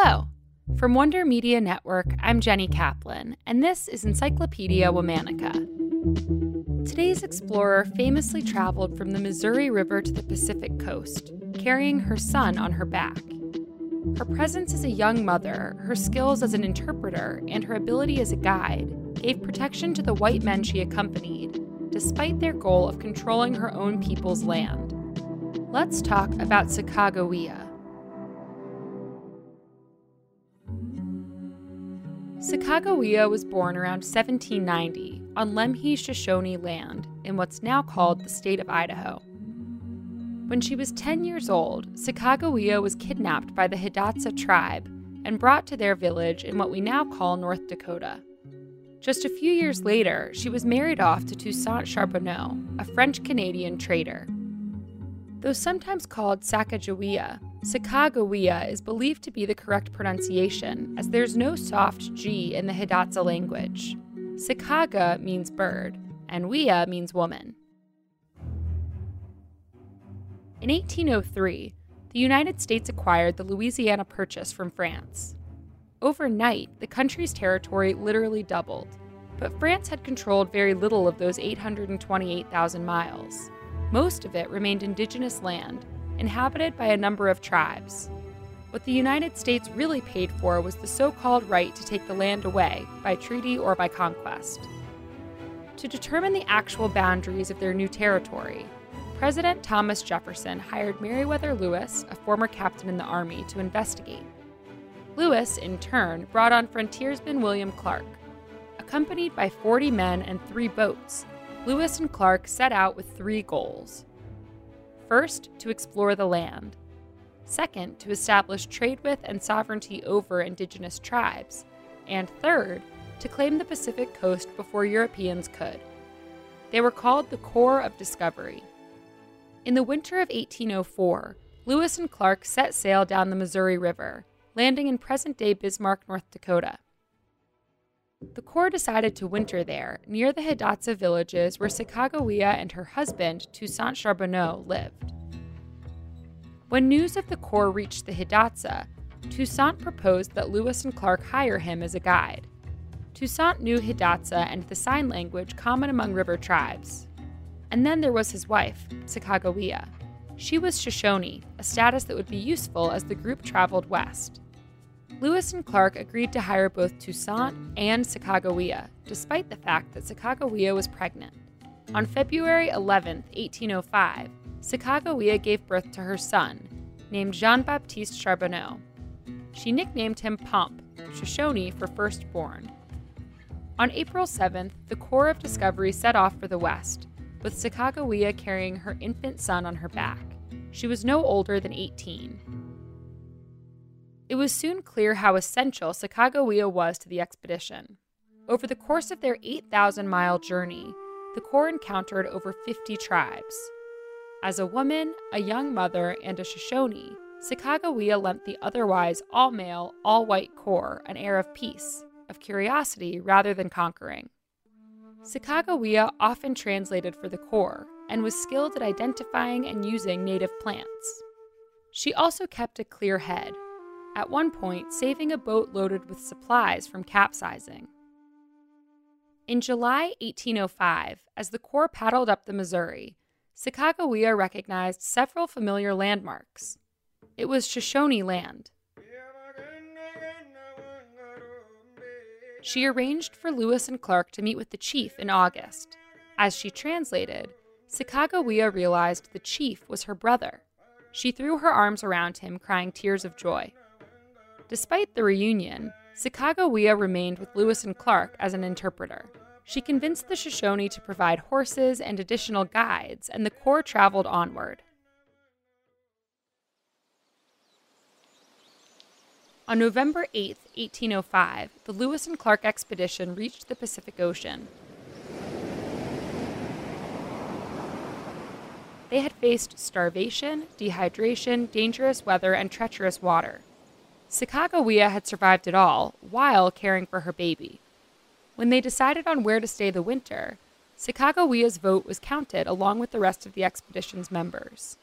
Hello. From Wonder Media Network, I'm Jenny Kaplan, and this is Encyclopedia Womanica. Today's explorer famously traveled from the Missouri River to the Pacific coast, carrying her son on her back. Her presence as a young mother, her skills as an interpreter, and her ability as a guide gave protection to the white men she accompanied, despite their goal of controlling her own people's land. Let's talk about Sacagawea. Sacagawea was born around 1790 on Lemhi Shoshone land in what's now called the state of Idaho. When she was 10 years old, Sacagawea was kidnapped by the Hidatsa tribe and brought to their village in what we now call North Dakota. Just a few years later, she was married off to Toussaint Charbonneau, a French Canadian trader. Though sometimes called Sacajawea, Sacagawea is believed to be the correct pronunciation, as there's no soft G in the Hidatsa language. Sakaga means bird, and Wea means woman. In 1803, the United States acquired the Louisiana Purchase from France. Overnight, the country's territory literally doubled, but France had controlled very little of those 828,000 miles. Most of it remained indigenous land, inhabited by a number of tribes. What the United States really paid for was the so called right to take the land away, by treaty or by conquest. To determine the actual boundaries of their new territory, President Thomas Jefferson hired Meriwether Lewis, a former captain in the Army, to investigate. Lewis, in turn, brought on frontiersman William Clark. Accompanied by 40 men and three boats, Lewis and Clark set out with three goals. First, to explore the land. Second, to establish trade with and sovereignty over indigenous tribes. And third, to claim the Pacific coast before Europeans could. They were called the Corps of Discovery. In the winter of 1804, Lewis and Clark set sail down the Missouri River, landing in present day Bismarck, North Dakota. The Corps decided to winter there, near the Hidatsa villages where Sacagawea and her husband, Toussaint Charbonneau, lived. When news of the Corps reached the Hidatsa, Toussaint proposed that Lewis and Clark hire him as a guide. Toussaint knew Hidatsa and the sign language common among river tribes. And then there was his wife, Sacagawea. She was Shoshone, a status that would be useful as the group traveled west. Lewis and Clark agreed to hire both Toussaint and Sacagawea, despite the fact that Sacagawea was pregnant. On February 11, 1805, Sacagawea gave birth to her son, named Jean Baptiste Charbonneau. She nicknamed him Pomp, Shoshone for firstborn. On April 7th, the Corps of Discovery set off for the west, with Sacagawea carrying her infant son on her back. She was no older than 18. It was soon clear how essential Sacagawea was to the expedition. Over the course of their 8,000 mile journey, the Corps encountered over 50 tribes. As a woman, a young mother, and a Shoshone, Sacagawea lent the otherwise all male, all white Corps an air of peace, of curiosity rather than conquering. Sacagawea often translated for the Corps and was skilled at identifying and using native plants. She also kept a clear head, at one point, saving a boat loaded with supplies from capsizing. In July 1805, as the Corps paddled up the Missouri, Sacagawea recognized several familiar landmarks. It was Shoshone land. She arranged for Lewis and Clark to meet with the chief in August. As she translated, Sacagawea realized the chief was her brother. She threw her arms around him, crying tears of joy. Despite the reunion, Sacagawea remained with Lewis and Clark as an interpreter. She convinced the Shoshone to provide horses and additional guides, and the Corps traveled onward. On November 8, 1805, the Lewis and Clark expedition reached the Pacific Ocean. They had faced starvation, dehydration, dangerous weather, and treacherous water. Sacagawea had survived it all while caring for her baby. When they decided on where to stay the winter, Sacagawea's vote was counted along with the rest of the expedition's members.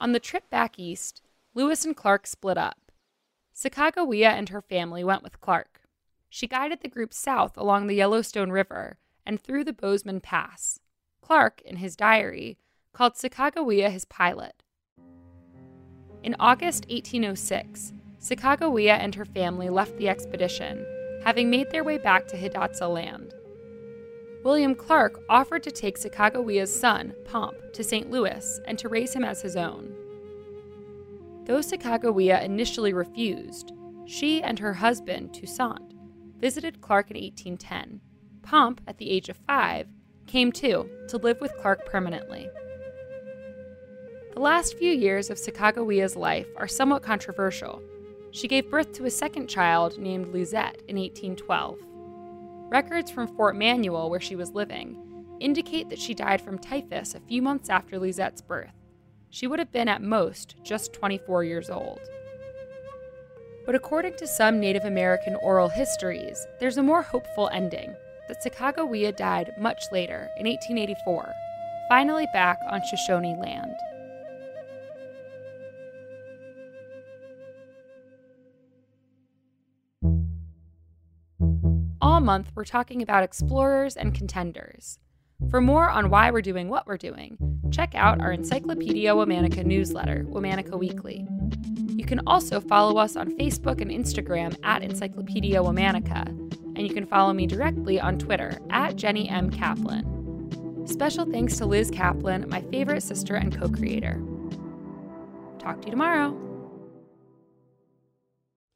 On the trip back east, Lewis and Clark split up. Sacagawea and her family went with Clark. She guided the group south along the Yellowstone River and through the Bozeman Pass. Clark, in his diary, called Sacagawea his pilot. In August 1806, Sacagawea and her family left the expedition, having made their way back to Hidatsa land. William Clark offered to take Sacagawea's son, Pomp, to St. Louis and to raise him as his own. Though Sacagawea initially refused, she and her husband, Toussaint, visited Clark in 1810. Pomp, at the age of five, came too to live with Clark permanently. The last few years of Sacagawea's life are somewhat controversial, she gave birth to a second child named Luzette in 1812. Records from Fort Manuel, where she was living, indicate that she died from typhus a few months after Luzette's birth. She would have been at most just 24 years old. But according to some Native American oral histories, there's a more hopeful ending that Sacagawea died much later, in 1884, finally back on Shoshone land. Month, we're talking about explorers and contenders. For more on why we're doing what we're doing, check out our Encyclopedia Womanica newsletter, Womanica Weekly. You can also follow us on Facebook and Instagram at Encyclopedia Womanica, and you can follow me directly on Twitter at Jenny M. Kaplan. Special thanks to Liz Kaplan, my favorite sister and co creator. Talk to you tomorrow.